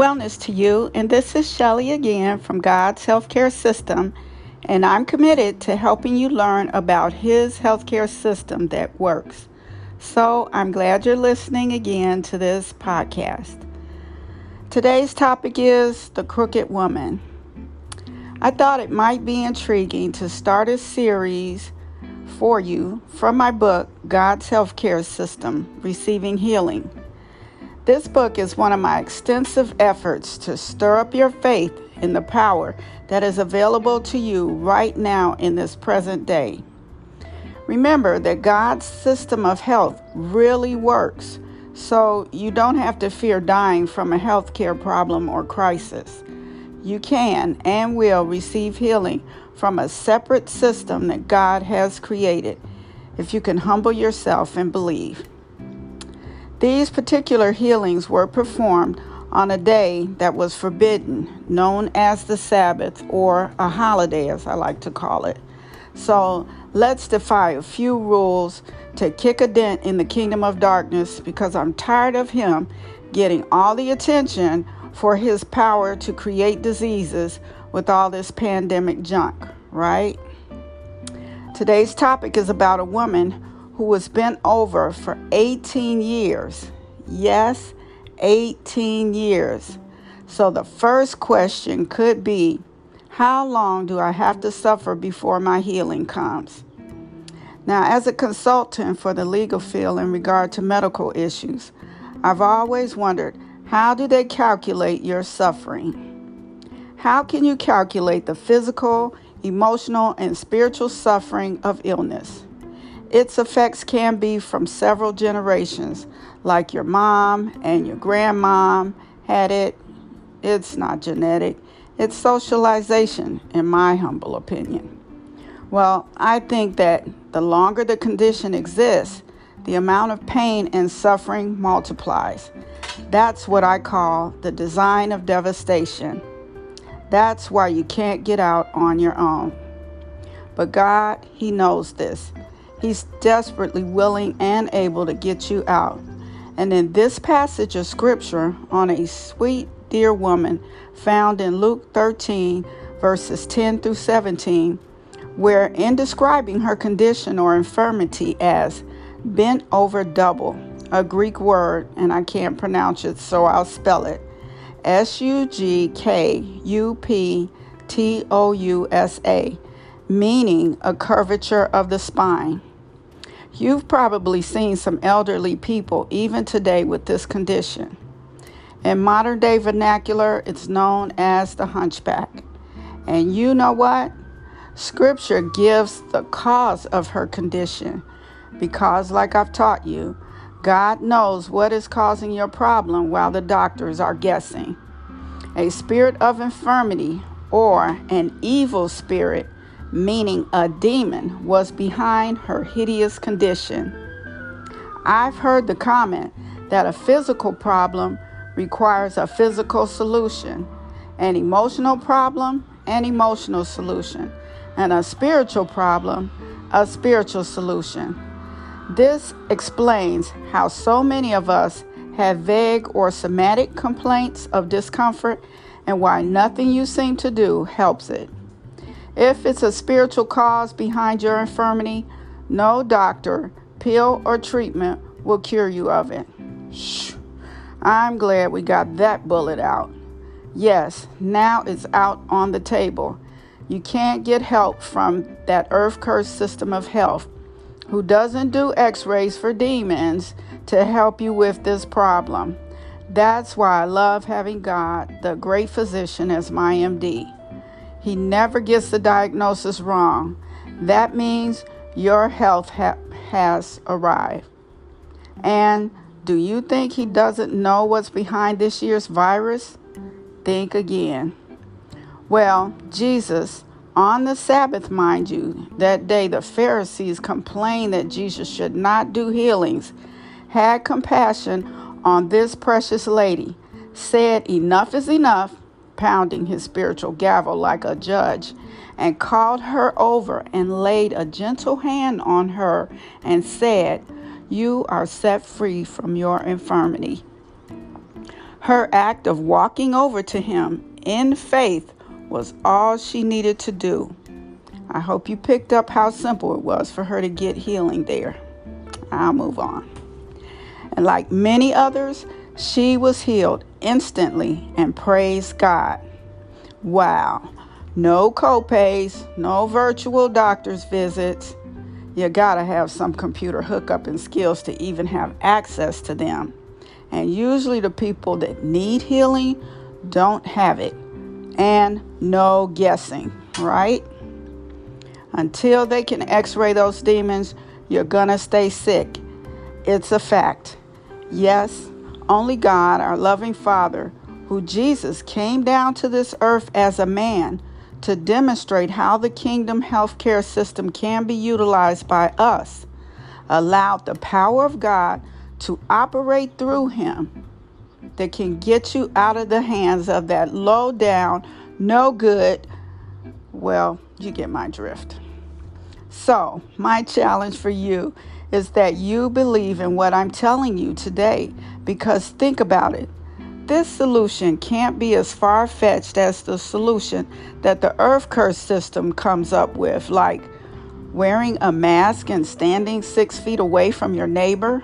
wellness to you, and this is Shelly again from God's Healthcare System, and I'm committed to helping you learn about His healthcare system that works. So I'm glad you're listening again to this podcast. Today's topic is the crooked woman. I thought it might be intriguing to start a series for you from my book, God's Healthcare System Receiving Healing. This book is one of my extensive efforts to stir up your faith in the power that is available to you right now in this present day. Remember that God's system of health really works, so you don't have to fear dying from a health care problem or crisis. You can and will receive healing from a separate system that God has created if you can humble yourself and believe. These particular healings were performed on a day that was forbidden, known as the Sabbath or a holiday, as I like to call it. So let's defy a few rules to kick a dent in the kingdom of darkness because I'm tired of him getting all the attention for his power to create diseases with all this pandemic junk, right? Today's topic is about a woman who was bent over for 18 years. Yes, 18 years. So the first question could be How long do I have to suffer before my healing comes? Now, as a consultant for the legal field in regard to medical issues, I've always wondered how do they calculate your suffering? How can you calculate the physical, emotional, and spiritual suffering of illness? Its effects can be from several generations, like your mom and your grandmom had it. It's not genetic, it's socialization, in my humble opinion. Well, I think that the longer the condition exists, the amount of pain and suffering multiplies. That's what I call the design of devastation. That's why you can't get out on your own. But God, He knows this. He's desperately willing and able to get you out. And in this passage of scripture on a sweet, dear woman found in Luke 13, verses 10 through 17, where in describing her condition or infirmity as bent over double, a Greek word, and I can't pronounce it, so I'll spell it S U G K U P T O U S A, meaning a curvature of the spine. You've probably seen some elderly people even today with this condition. In modern day vernacular, it's known as the hunchback. And you know what? Scripture gives the cause of her condition because, like I've taught you, God knows what is causing your problem while the doctors are guessing. A spirit of infirmity or an evil spirit meaning a demon, was behind her hideous condition. I've heard the comment that a physical problem requires a physical solution, an emotional problem, an emotional solution, and a spiritual problem, a spiritual solution. This explains how so many of us have vague or somatic complaints of discomfort and why nothing you seem to do helps it. If it's a spiritual cause behind your infirmity, no doctor, pill, or treatment will cure you of it. Shh. I'm glad we got that bullet out. Yes, now it's out on the table. You can't get help from that earth cursed system of health who doesn't do x rays for demons to help you with this problem. That's why I love having God, the great physician, as my MD. He never gets the diagnosis wrong. That means your health ha- has arrived. And do you think he doesn't know what's behind this year's virus? Think again. Well, Jesus, on the Sabbath, mind you, that day the Pharisees complained that Jesus should not do healings, had compassion on this precious lady, said, Enough is enough, pounding his spiritual gavel like a judge, and called her over and laid a gentle hand on her and said, You are set free from your infirmity. Her act of walking over to him in faith was all she needed to do. I hope you picked up how simple it was for her to get healing there. I'll move on. And like many others, she was healed instantly and praise God. Wow. No copays, no virtual doctor's visits. You gotta have some computer hookup and skills to even have access to them. And usually, the people that need healing don't have it. And no guessing, right? Until they can x ray those demons, you're gonna stay sick. It's a fact. Yes, only God, our loving Father, who Jesus came down to this earth as a man to demonstrate how the kingdom healthcare system can be utilized by us, allowed the power of God to operate through him that can get you out of the hands of that low down, no good. Well, you get my drift. So, my challenge for you is that you believe in what I'm telling you today because think about it. This solution can't be as far fetched as the solution that the earth curse system comes up with, like wearing a mask and standing six feet away from your neighbor.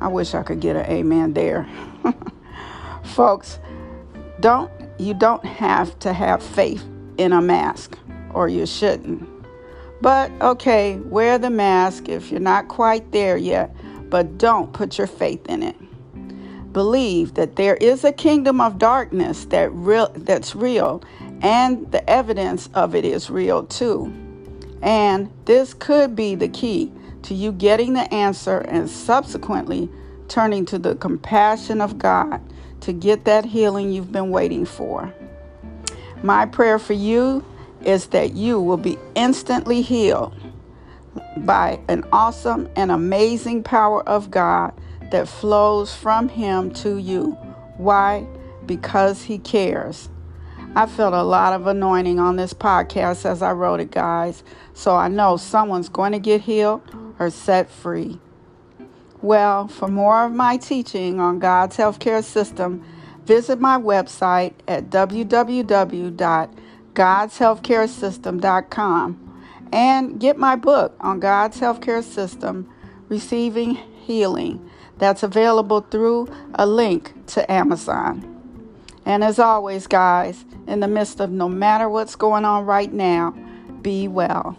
I wish I could get an amen there. Folks, don't you don't have to have faith in a mask or you shouldn't. But okay, wear the mask if you're not quite there yet, but don't put your faith in it. Believe that there is a kingdom of darkness that real that's real and the evidence of it is real too. And this could be the key to you getting the answer and subsequently turning to the compassion of God to get that healing you've been waiting for. My prayer for you is that you will be instantly healed by an awesome and amazing power of God that flows from Him to you. Why? Because He cares. I felt a lot of anointing on this podcast as I wrote it, guys. So I know someone's going to get healed or set free. Well, for more of my teaching on God's healthcare system, visit my website at www.godshealthcaresystem.com and get my book on God's healthcare system, Receiving Healing. That's available through a link to Amazon. And as always, guys, in the midst of no matter what's going on right now, be well.